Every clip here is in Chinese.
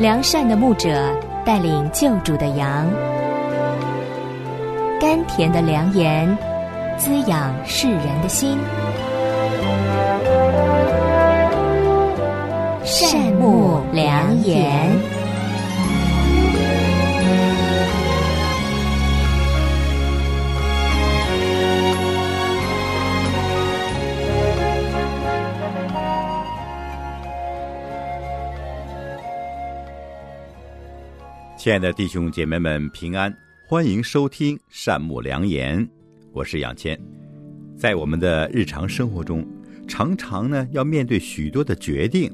良善的牧者带领救主的羊，甘甜的良言滋养世人的心。善牧良言。亲爱的弟兄姐妹们，平安！欢迎收听善牧良言，我是杨谦。在我们的日常生活中，常常呢要面对许多的决定，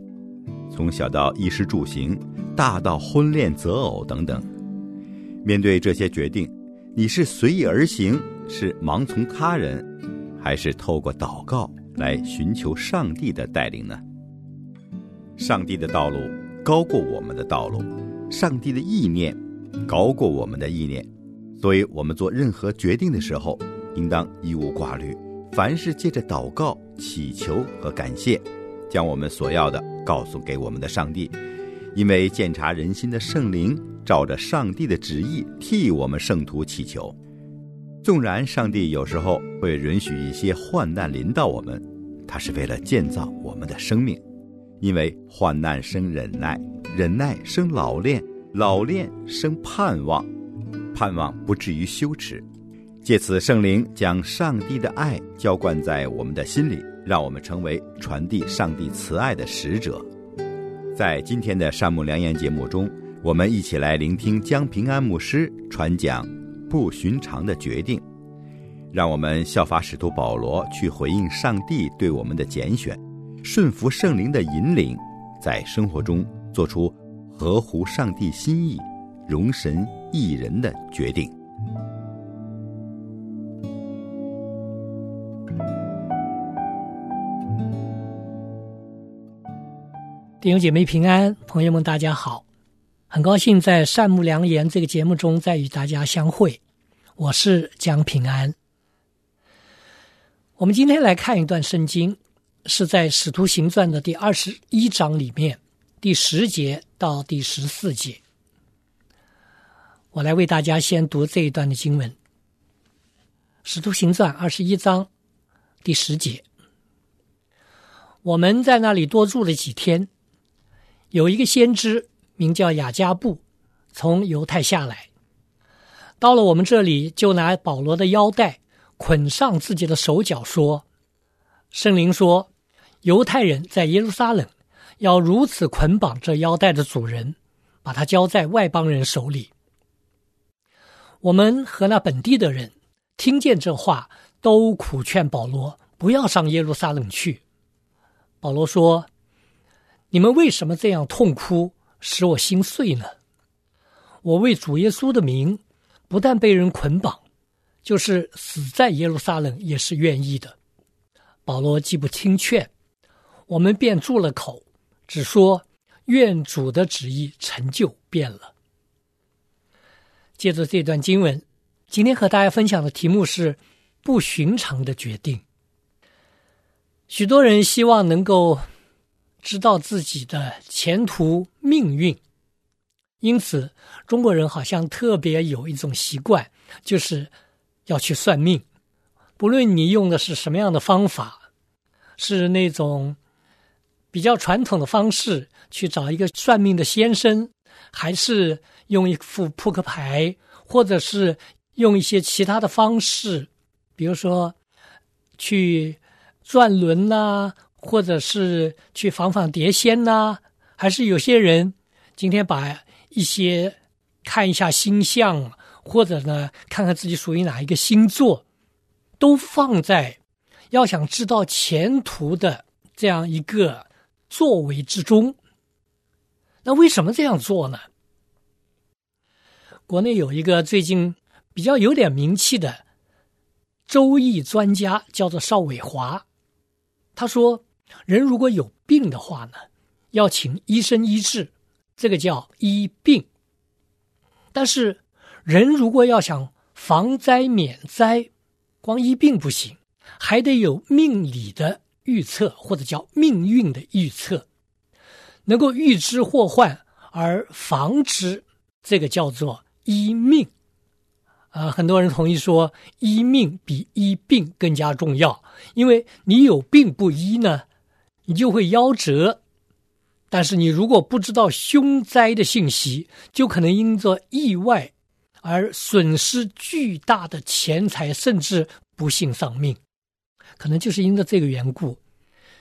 从小到衣食住行，大到婚恋择偶等等。面对这些决定，你是随意而行，是盲从他人，还是透过祷告来寻求上帝的带领呢？上帝的道路高过我们的道路。上帝的意念高过我们的意念，所以我们做任何决定的时候，应当一无挂虑，凡事借着祷告、祈求和感谢，将我们所要的告诉给我们的上帝，因为鉴察人心的圣灵照着上帝的旨意替我们圣徒祈求。纵然上帝有时候会允许一些患难临到我们，他是为了建造我们的生命，因为患难生忍耐。忍耐生老练，老练生盼望，盼望不至于羞耻。借此圣灵将上帝的爱浇灌在我们的心里，让我们成为传递上帝慈爱的使者。在今天的善牧良言节目中，我们一起来聆听江平安牧师传讲不寻常的决定，让我们效法使徒保罗去回应上帝对我们的拣选，顺服圣灵的引领，在生活中。做出合乎上帝心意、容神益人的决定。弟兄姐妹平安，朋友们大家好，很高兴在善牧良言这个节目中再与大家相会。我是江平安。我们今天来看一段圣经，是在《使徒行传》的第二十一章里面。第十节到第十四节，我来为大家先读这一段的经文，《使徒行传》二十一章第十节。我们在那里多住了几天，有一个先知名叫雅加布，从犹太下来，到了我们这里，就拿保罗的腰带捆上自己的手脚，说：“圣灵说，犹太人在耶路撒冷。”要如此捆绑这腰带的主人，把他交在外邦人手里。我们和那本地的人听见这话，都苦劝保罗不要上耶路撒冷去。保罗说：“你们为什么这样痛哭，使我心碎呢？我为主耶稣的名，不但被人捆绑，就是死在耶路撒冷也是愿意的。”保罗既不听劝，我们便住了口。只说愿主的旨意成就变了。借着这段经文，今天和大家分享的题目是不寻常的决定。许多人希望能够知道自己的前途命运，因此中国人好像特别有一种习惯，就是要去算命。不论你用的是什么样的方法，是那种。比较传统的方式去找一个算命的先生，还是用一副扑克牌，或者是用一些其他的方式，比如说去转轮呐，或者是去访访碟仙呐，还是有些人今天把一些看一下星象，或者呢看看自己属于哪一个星座，都放在要想知道前途的这样一个。作为之中，那为什么这样做呢？国内有一个最近比较有点名气的周易专家，叫做邵伟华。他说，人如果有病的话呢，要请医生医治，这个叫医病。但是，人如果要想防灾免灾，光医病不行，还得有命理的。预测或者叫命运的预测，能够预知祸患而防之，这个叫做医命。啊，很多人同意说，医命比医病更加重要，因为你有病不医呢，你就会夭折；但是你如果不知道凶灾的信息，就可能因着意外而损失巨大的钱财，甚至不幸丧命。可能就是因为这个缘故，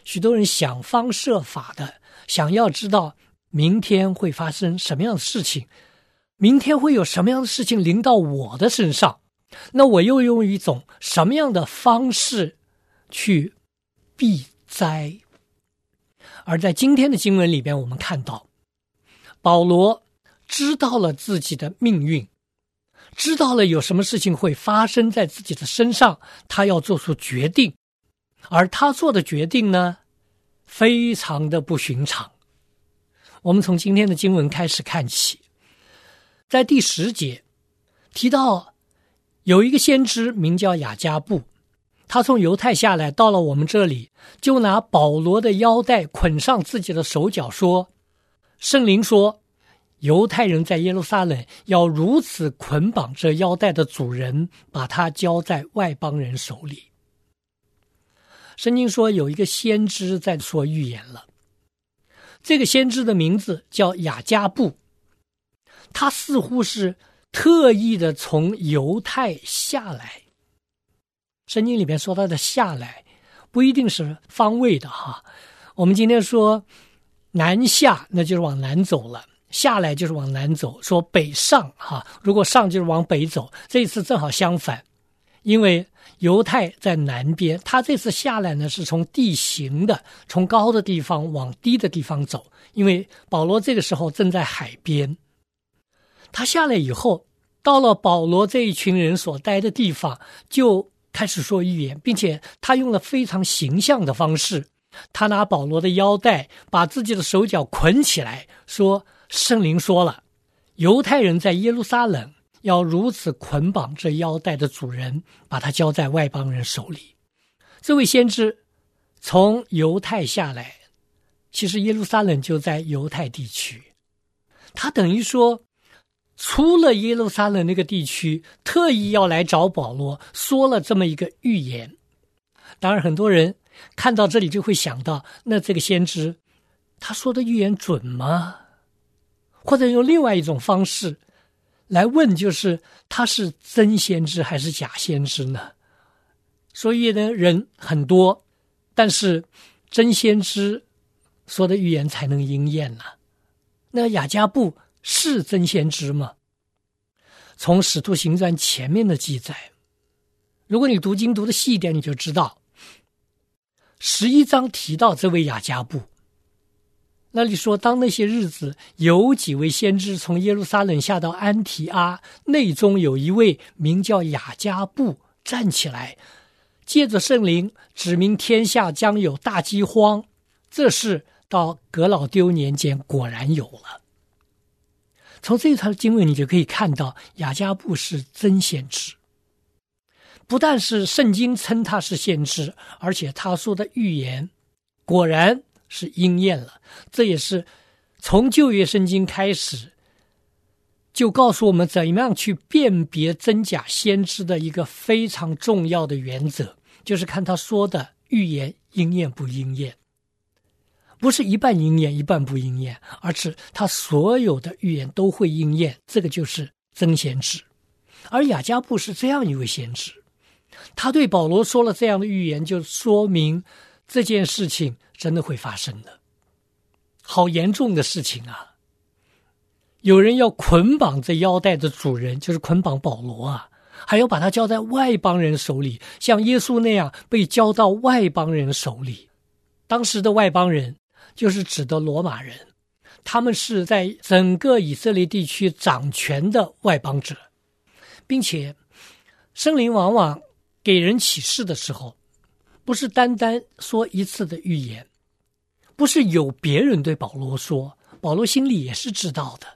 许多人想方设法的想要知道明天会发生什么样的事情。明天会有什么样的事情临到我的身上？那我又用一种什么样的方式去避灾？而在今天的经文里边，我们看到保罗知道了自己的命运，知道了有什么事情会发生在自己的身上，他要做出决定，而他做的决定呢，非常的不寻常。我们从今天的经文开始看起。在第十节提到，有一个先知名叫雅加布，他从犹太下来，到了我们这里，就拿保罗的腰带捆上自己的手脚，说：“圣灵说，犹太人在耶路撒冷要如此捆绑这腰带的主人，把他交在外邦人手里。”圣经说有一个先知在说预言了，这个先知的名字叫雅加布。他似乎是特意的从犹太下来。圣经里面说他的下来，不一定是方位的哈。我们今天说南下，那就是往南走了；下来就是往南走。说北上哈，如果上就是往北走。这一次正好相反，因为犹太在南边，他这次下来呢是从地形的从高的地方往低的地方走。因为保罗这个时候正在海边。他下来以后，到了保罗这一群人所待的地方，就开始说预言，并且他用了非常形象的方式。他拿保罗的腰带，把自己的手脚捆起来，说：“圣灵说了，犹太人在耶路撒冷要如此捆绑这腰带的主人，把它交在外邦人手里。”这位先知从犹太下来，其实耶路撒冷就在犹太地区，他等于说。出了耶路撒冷那个地区，特意要来找保罗，说了这么一个预言。当然，很多人看到这里就会想到：那这个先知他说的预言准吗？或者用另外一种方式来问，就是他是真先知还是假先知呢？所以呢，人很多，但是真先知说的预言才能应验呢。那雅加布。是真先知吗？从《使徒行传》前面的记载，如果你读经读的细一点，你就知道，十一章提到这位雅加布。那里说，当那些日子，有几位先知从耶路撒冷下到安提阿，内中有一位名叫雅加布站起来，借着圣灵指明天下将有大饥荒。这事到格老丢年间果然有了。从这一条经文，你就可以看到雅加布是真先知。不但是圣经称他是先知，而且他说的预言果然是应验了。这也是从旧约圣经开始就告诉我们怎么样去辨别真假先知的一个非常重要的原则，就是看他说的预言应验不应验。不是一半应验一半不应验，而是他所有的预言都会应验，这个就是真先知。而雅加布是这样一位先知，他对保罗说了这样的预言，就说明这件事情真的会发生的。好严重的事情啊！有人要捆绑这腰带的主人，就是捆绑保罗啊，还要把他交在外邦人手里，像耶稣那样被交到外邦人手里。当时的外邦人。就是指的罗马人，他们是在整个以色列地区掌权的外邦者，并且圣灵往往给人启示的时候，不是单单说一次的预言，不是有别人对保罗说，保罗心里也是知道的。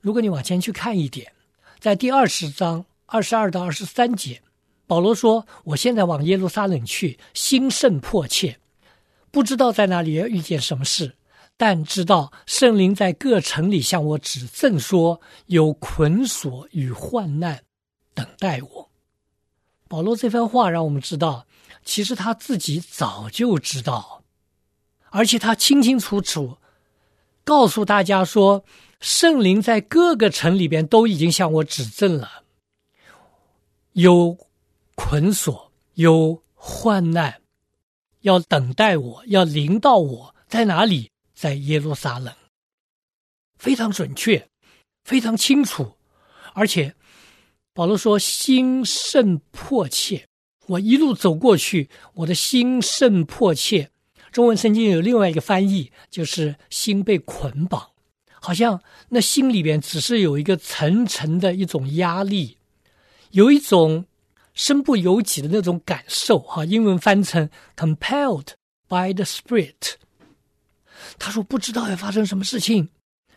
如果你往前去看一点，在第二十章二十二到二十三节，保罗说：“我现在往耶路撒冷去，心甚迫切。”不知道在哪里要遇见什么事，但知道圣灵在各城里向我指证说，有捆锁与患难等待我。保罗这番话让我们知道，其实他自己早就知道，而且他清清楚楚告诉大家说，圣灵在各个城里边都已经向我指证了，有捆锁，有患难，要等待我，要临到我，在哪里？在耶路撒冷，非常准确，非常清楚，而且保罗说心甚迫切。我一路走过去，我的心甚迫切。中文圣经有另外一个翻译，就是心被捆绑，好像那心里边只是有一个层层的一种压力，有一种身不由己的那种感受。哈，英文翻成 compelled by the spirit。他说：“不知道要发生什么事情，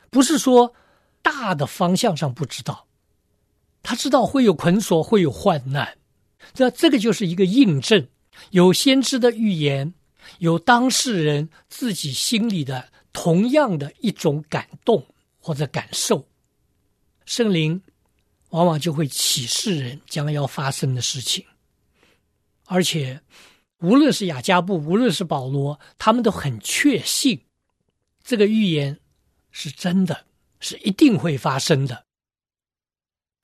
不是说大的方向上不知道，他知道会有捆锁，会有患难。这这个就是一个印证，有先知的预言，有当事人自己心里的同样的一种感动或者感受。圣灵往往就会启示人将要发生的事情，而且无论是雅加布，无论是保罗，他们都很确信。”这个预言是真的，是一定会发生的。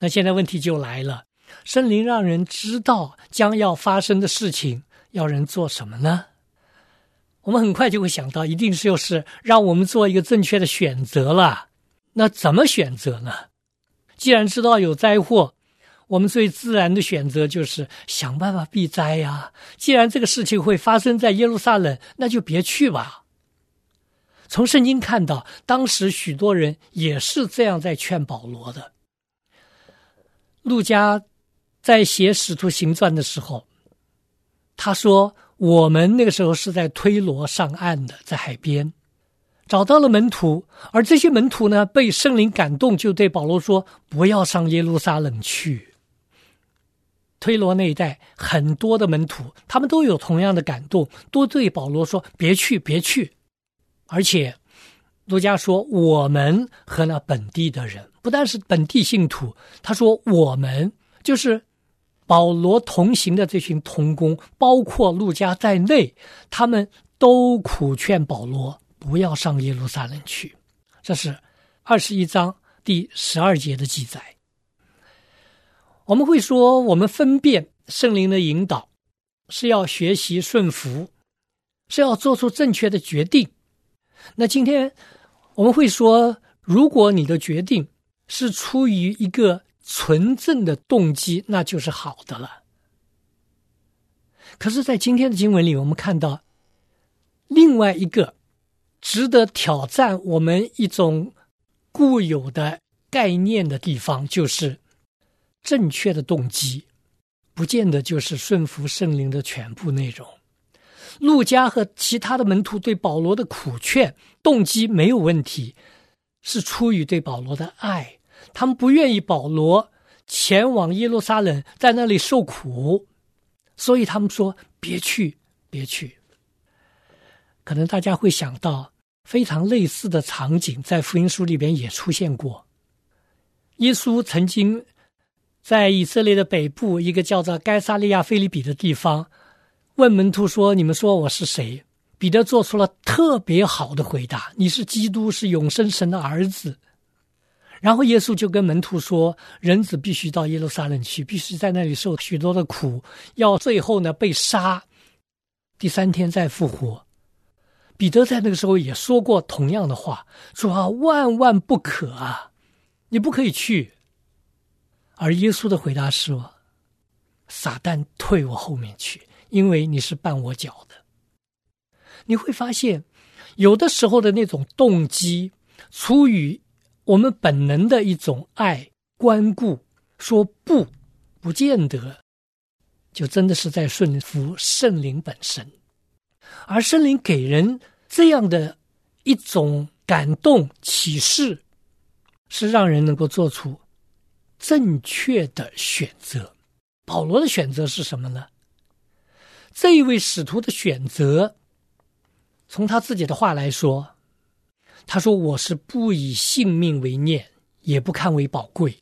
那现在问题就来了：圣灵让人知道将要发生的事情，要人做什么呢？我们很快就会想到，一定是又是让我们做一个正确的选择了。那怎么选择呢？既然知道有灾祸，我们最自然的选择就是想办法避灾呀。既然这个事情会发生在耶路撒冷，那就别去吧。从圣经看到，当时许多人也是这样在劝保罗的。陆家在写《使徒行传》的时候，他说：“我们那个时候是在推罗上岸的，在海边找到了门徒，而这些门徒呢，被圣灵感动，就对保罗说：‘不要上耶路撒冷去。’推罗那一带很多的门徒，他们都有同样的感动，都对保罗说：‘别去，别去。’而且，陆家说我们和那本地的人不但是本地信徒，他说我们就是保罗同行的这群童工，包括陆家在内，他们都苦劝保罗不要上耶路撒冷去。这是二十一章第十二节的记载。我们会说，我们分辨圣灵的引导，是要学习顺服，是要做出正确的决定。那今天我们会说，如果你的决定是出于一个纯正的动机，那就是好的了。可是，在今天的经文里，我们看到另外一个值得挑战我们一种固有的概念的地方，就是正确的动机，不见得就是顺服圣灵的全部内容。陆家和其他的门徒对保罗的苦劝动机没有问题，是出于对保罗的爱。他们不愿意保罗前往耶路撒冷，在那里受苦，所以他们说：“别去，别去。”可能大家会想到非常类似的场景，在福音书里边也出现过。耶稣曾经在以色列的北部一个叫做该萨利亚菲利比的地方。问门徒说：“你们说我是谁？”彼得做出了特别好的回答：“你是基督，是永生神的儿子。”然后耶稣就跟门徒说：“人子必须到耶路撒冷去，必须在那里受许多的苦，要最后呢被杀，第三天再复活。”彼得在那个时候也说过同样的话：“说啊，万万不可啊，你不可以去。”而耶稣的回答是：“撒旦退我后面去。”因为你是绊我脚的，你会发现，有的时候的那种动机，出于我们本能的一种爱、关顾，说不，不见得，就真的是在顺服圣灵本身。而圣灵给人这样的一种感动启示，是让人能够做出正确的选择。保罗的选择是什么呢？这一位使徒的选择，从他自己的话来说，他说：“我是不以性命为念，也不看为宝贵，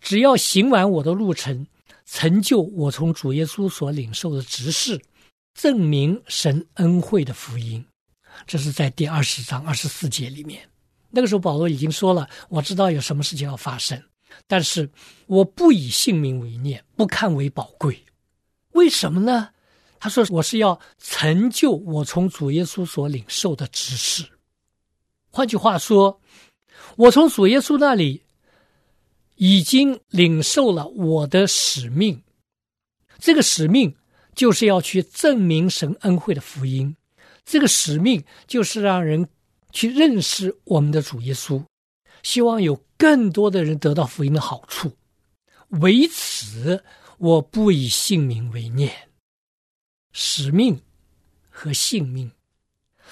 只要行完我的路程，成就我从主耶稣所领受的职事，证明神恩惠的福音。”这是在第二十章二十四节里面。那个时候，保罗已经说了：“我知道有什么事情要发生，但是我不以性命为念，不看为宝贵。为什么呢？”他说：“我是要成就我从主耶稣所领受的知识。换句话说，我从主耶稣那里已经领受了我的使命。这个使命就是要去证明神恩惠的福音。这个使命就是让人去认识我们的主耶稣，希望有更多的人得到福音的好处。为此，我不以性命为念。”使命和性命，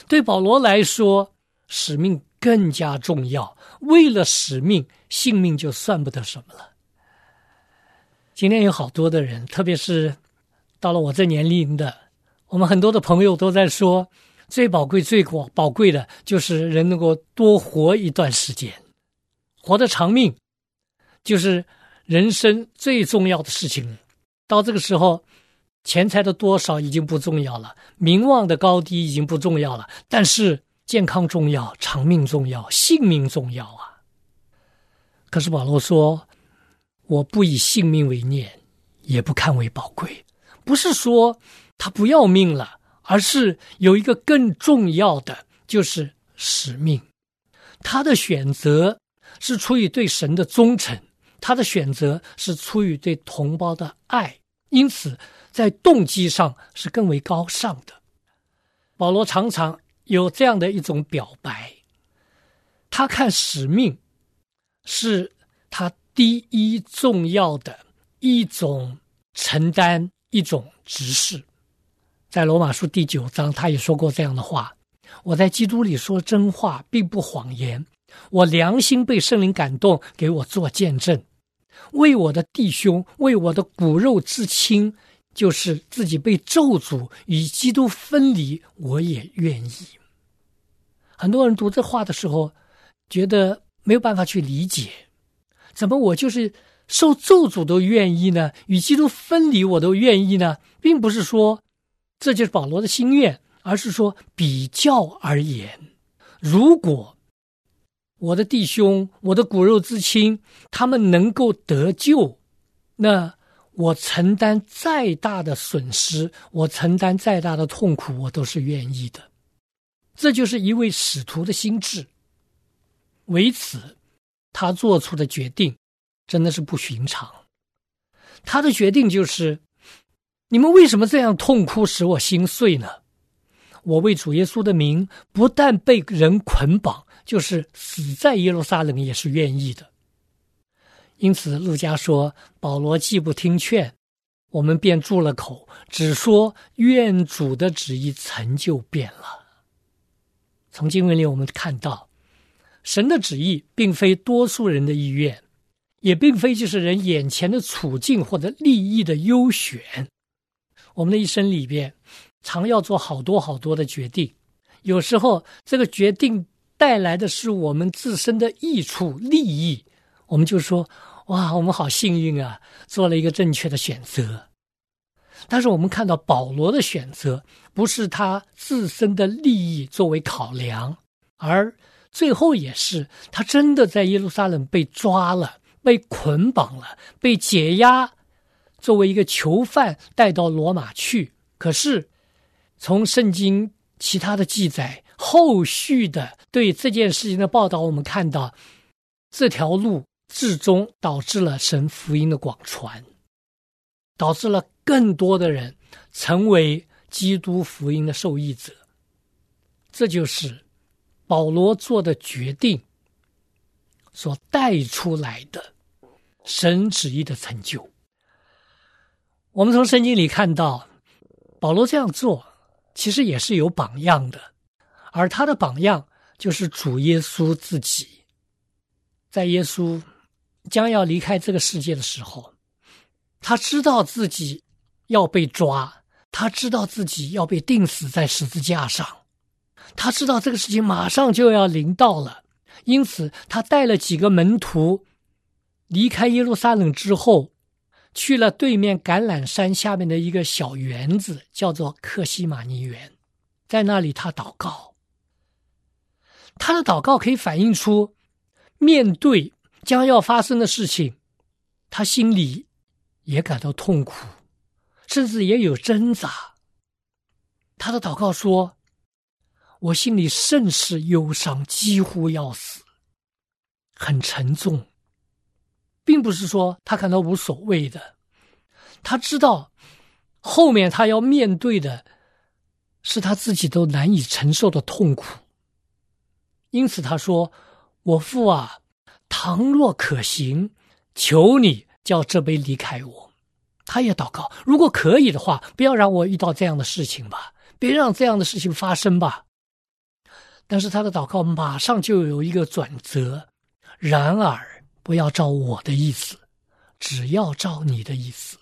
对保罗来说，使命更加重要。为了使命，性命就算不得什么了。今天有好多的人，特别是到了我这年龄的，我们很多的朋友都在说，最宝贵、最宝宝贵的就是人能够多活一段时间，活得长命，就是人生最重要的事情。到这个时候。钱财的多少已经不重要了，名望的高低已经不重要了，但是健康重要，长命重要，性命重要啊！可是保罗说：“我不以性命为念，也不看为宝贵。”不是说他不要命了，而是有一个更重要的，就是使命。他的选择是出于对神的忠诚，他的选择是出于对同胞的爱，因此。在动机上是更为高尚的。保罗常常有这样的一种表白，他看使命是他第一重要的一种承担，一种执事。在罗马书第九章，他也说过这样的话：“我在基督里说真话，并不谎言。我良心被圣灵感动，给我做见证，为我的弟兄，为我的骨肉至亲。”就是自己被咒诅与基督分离，我也愿意。很多人读这话的时候，觉得没有办法去理解，怎么我就是受咒诅都愿意呢？与基督分离我都愿意呢？并不是说这就是保罗的心愿，而是说比较而言，如果我的弟兄、我的骨肉之亲他们能够得救，那。我承担再大的损失，我承担再大的痛苦，我都是愿意的。这就是一位使徒的心智。为此，他做出的决定真的是不寻常。他的决定就是：你们为什么这样痛哭，使我心碎呢？我为主耶稣的名，不但被人捆绑，就是死在耶路撒冷也是愿意的。因此，陆家说：“保罗既不听劝，我们便住了口，只说愿主的旨意成就变了。”从经文里我们看到，神的旨意并非多数人的意愿，也并非就是人眼前的处境或者利益的优选。我们的一生里边，常要做好多好多的决定，有时候这个决定带来的是我们自身的益处、利益。我们就说：“哇，我们好幸运啊，做了一个正确的选择。”但是我们看到保罗的选择不是他自身的利益作为考量，而最后也是他真的在耶路撒冷被抓了、被捆绑了、被解压，作为一个囚犯带到罗马去。可是从圣经其他的记载、后续的对这件事情的报道，我们看到这条路。至终导致了神福音的广传，导致了更多的人成为基督福音的受益者。这就是保罗做的决定所带出来的神旨意的成就。我们从圣经里看到，保罗这样做其实也是有榜样的，而他的榜样就是主耶稣自己，在耶稣。将要离开这个世界的时候，他知道自己要被抓，他知道自己要被钉死在十字架上，他知道这个事情马上就要临到了，因此他带了几个门徒离开耶路撒冷之后，去了对面橄榄山下面的一个小园子，叫做克西马尼园，在那里他祷告。他的祷告可以反映出，面对将要发生的事情，他心里也感到痛苦，甚至也有挣扎。他的祷告说。我心里甚是忧伤，几乎要死，很沉重，并不是说他感到无所谓的，他知道后面他要面对的是他自己都难以承受的痛苦，因此他说：“我父啊，倘若可行，求你叫这杯离开我。”他也祷告，如果可以的话，不要让我遇到这样的事情吧，别让这样的事情发生吧。但是他的祷告马上就有一个转折，然而不要照我的意思，只要照你的意思。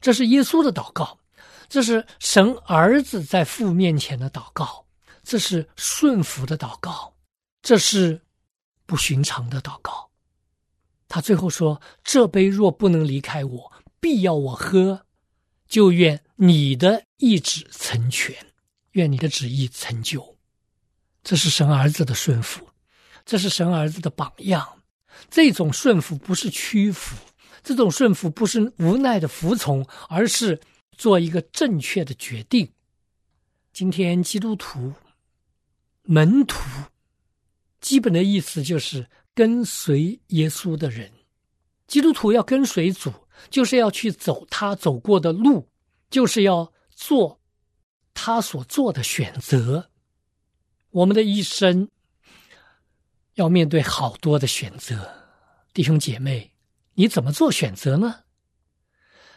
这是耶稣的祷告，这是神儿子。在父面前的祷告，这是顺服的祷告，这是不寻常的祷告。他最后说：“这杯若不能离开我，必要我喝，就愿你的意志成全，愿你的旨意成就。”这是神儿子的顺服，这是神儿子的榜样。这种顺服不是屈服，这种顺服不是无奈的服从，而是做一个正确的决定。今天基督徒门徒，基本的意思就是跟随耶稣的人。基督徒要跟随主，就是要去走他走过的路，就是要做他所做的选择。我们的一生要面对好多的选择，弟兄姐妹，你怎么做选择呢？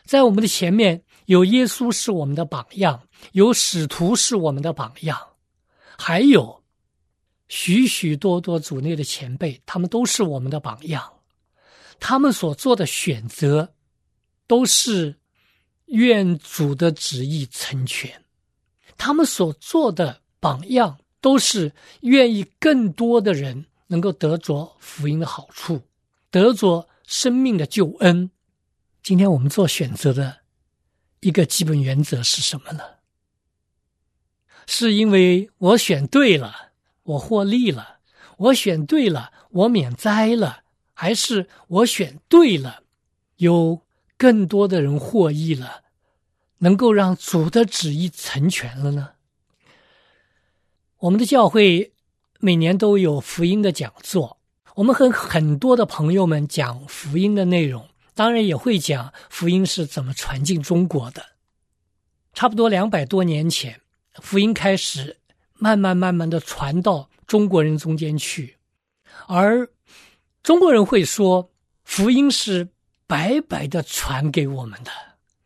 在我们的前面有耶稣是我们的榜样，有使徒是我们的榜样，还有许许多多组内的前辈，他们都是我们的榜样。他们所做的选择都是愿主的旨意成全，他们所做的榜样。都是愿意更多的人能够得着福音的好处，得着生命的救恩。今天我们做选择的一个基本原则是什么呢？是因为我选对了，我获利了；我选对了，我免灾了；还是我选对了，有更多的人获益了，能够让主的旨意成全了呢？我们的教会每年都有福音的讲座，我们和很多的朋友们讲福音的内容，当然也会讲福音是怎么传进中国的。差不多两百多年前，福音开始慢慢慢慢的传到中国人中间去，而中国人会说，福音是白白的传给我们的，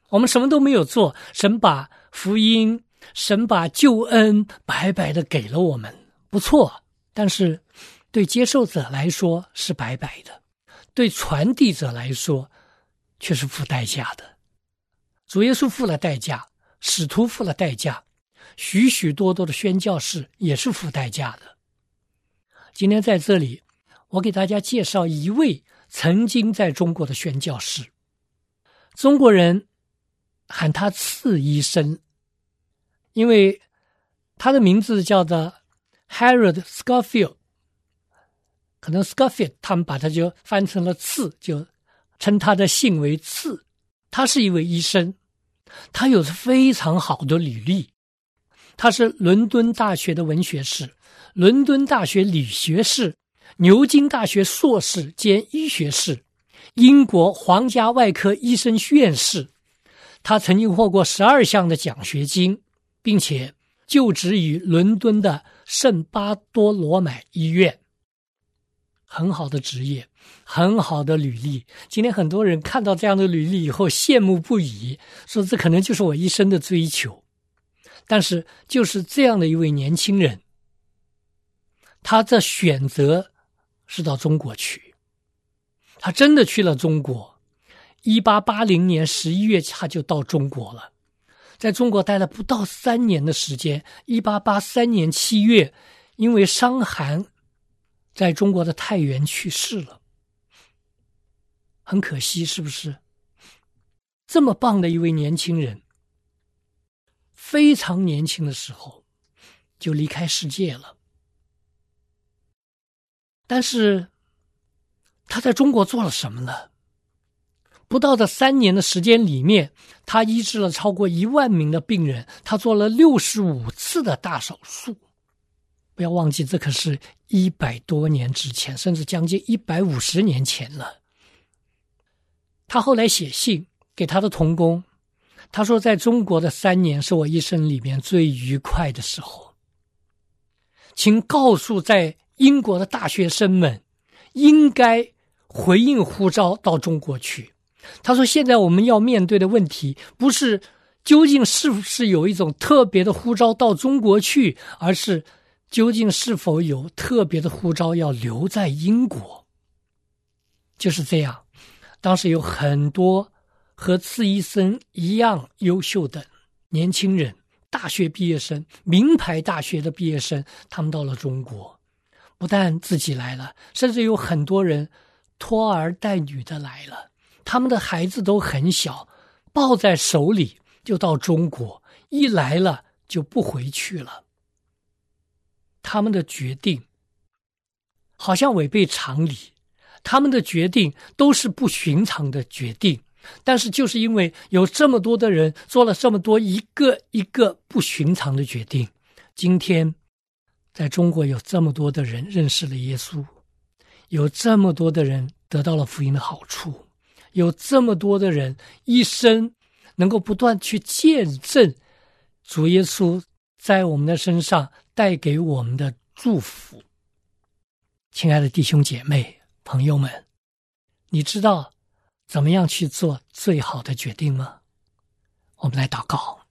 我们什么都没有做，神把福音。神把救恩白白的给了我们，不错。但是，对接受者来说是白白的，对传递者来说却是付代价的。主耶稣付了代价，使徒付了代价，许许多多的宣教士也是付代价的。今天在这里，我给大家介绍一位曾经在中国的宣教士，中国人喊他次医生。因为他的名字叫做 Harold Scofield，可能 Scofield 他们把他就翻成了次，就称他的姓为次。他是一位医生，他有着非常好的履历。他是伦敦大学的文学士，伦敦大学理学士，牛津大学硕士兼医学士，英国皇家外科医生院士。他曾经获过十二项的奖学金。并且就职于伦敦的圣巴多罗买医院，很好的职业，很好的履历。今天很多人看到这样的履历以后羡慕不已，说这可能就是我一生的追求。但是就是这样的一位年轻人，他的选择是到中国去，他真的去了中国。一八八零年十一月，他就到中国了。在中国待了不到三年的时间。一八八三年七月，因为伤寒，在中国的太原去世了。很可惜，是不是？这么棒的一位年轻人，非常年轻的时候就离开世界了。但是他在中国做了什么呢？不到的三年的时间里面，他医治了超过一万名的病人，他做了六十五次的大手术。不要忘记，这可是一百多年之前，甚至将近一百五十年前了。他后来写信给他的同工，他说：“在中国的三年是我一生里面最愉快的时候，请告诉在英国的大学生们，应该回应呼召到中国去。”他说：“现在我们要面对的问题，不是究竟是不是有一种特别的呼召到中国去，而是究竟是否有特别的呼召要留在英国。”就是这样。当时有很多和次医生一样优秀的年轻人，大学毕业生、名牌大学的毕业生，他们到了中国，不但自己来了，甚至有很多人拖儿带女的来了。他们的孩子都很小，抱在手里就到中国，一来了就不回去了。他们的决定好像违背常理，他们的决定都是不寻常的决定。但是就是因为有这么多的人做了这么多一个一个不寻常的决定，今天在中国有这么多的人认识了耶稣，有这么多的人得到了福音的好处。有这么多的人一生能够不断去见证主耶稣在我们的身上带给我们的祝福，亲爱的弟兄姐妹朋友们，你知道怎么样去做最好的决定吗？我们来祷告，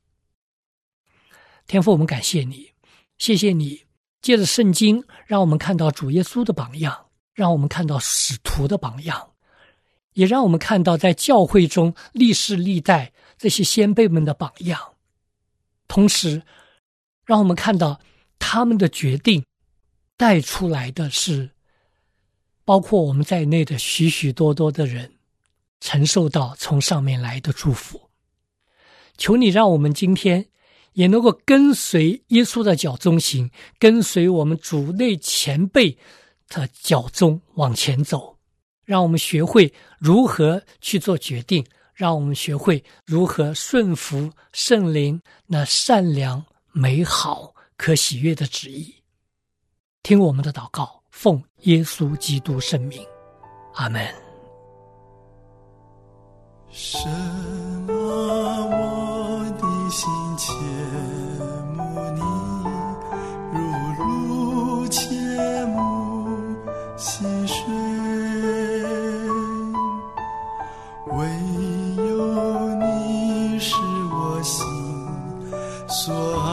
天父，我们感谢你，谢谢你借着圣经让我们看到主耶稣的榜样，让我们看到使徒的榜样。也让我们看到，在教会中历世历代这些先辈们的榜样，同时，让我们看到他们的决定带出来的是，包括我们在内的许许多多的人承受到从上面来的祝福。求你让我们今天也能够跟随耶稣的脚中行，跟随我们主内前辈的脚中往前走。让我们学会如何去做决定，让我们学会如何顺服圣灵那善良、美好、可喜悦的旨意。听我们的祷告，奉耶稣基督圣名，阿门。什么？我的心切慕你，如如切慕溪水。唯有你是，我心所爱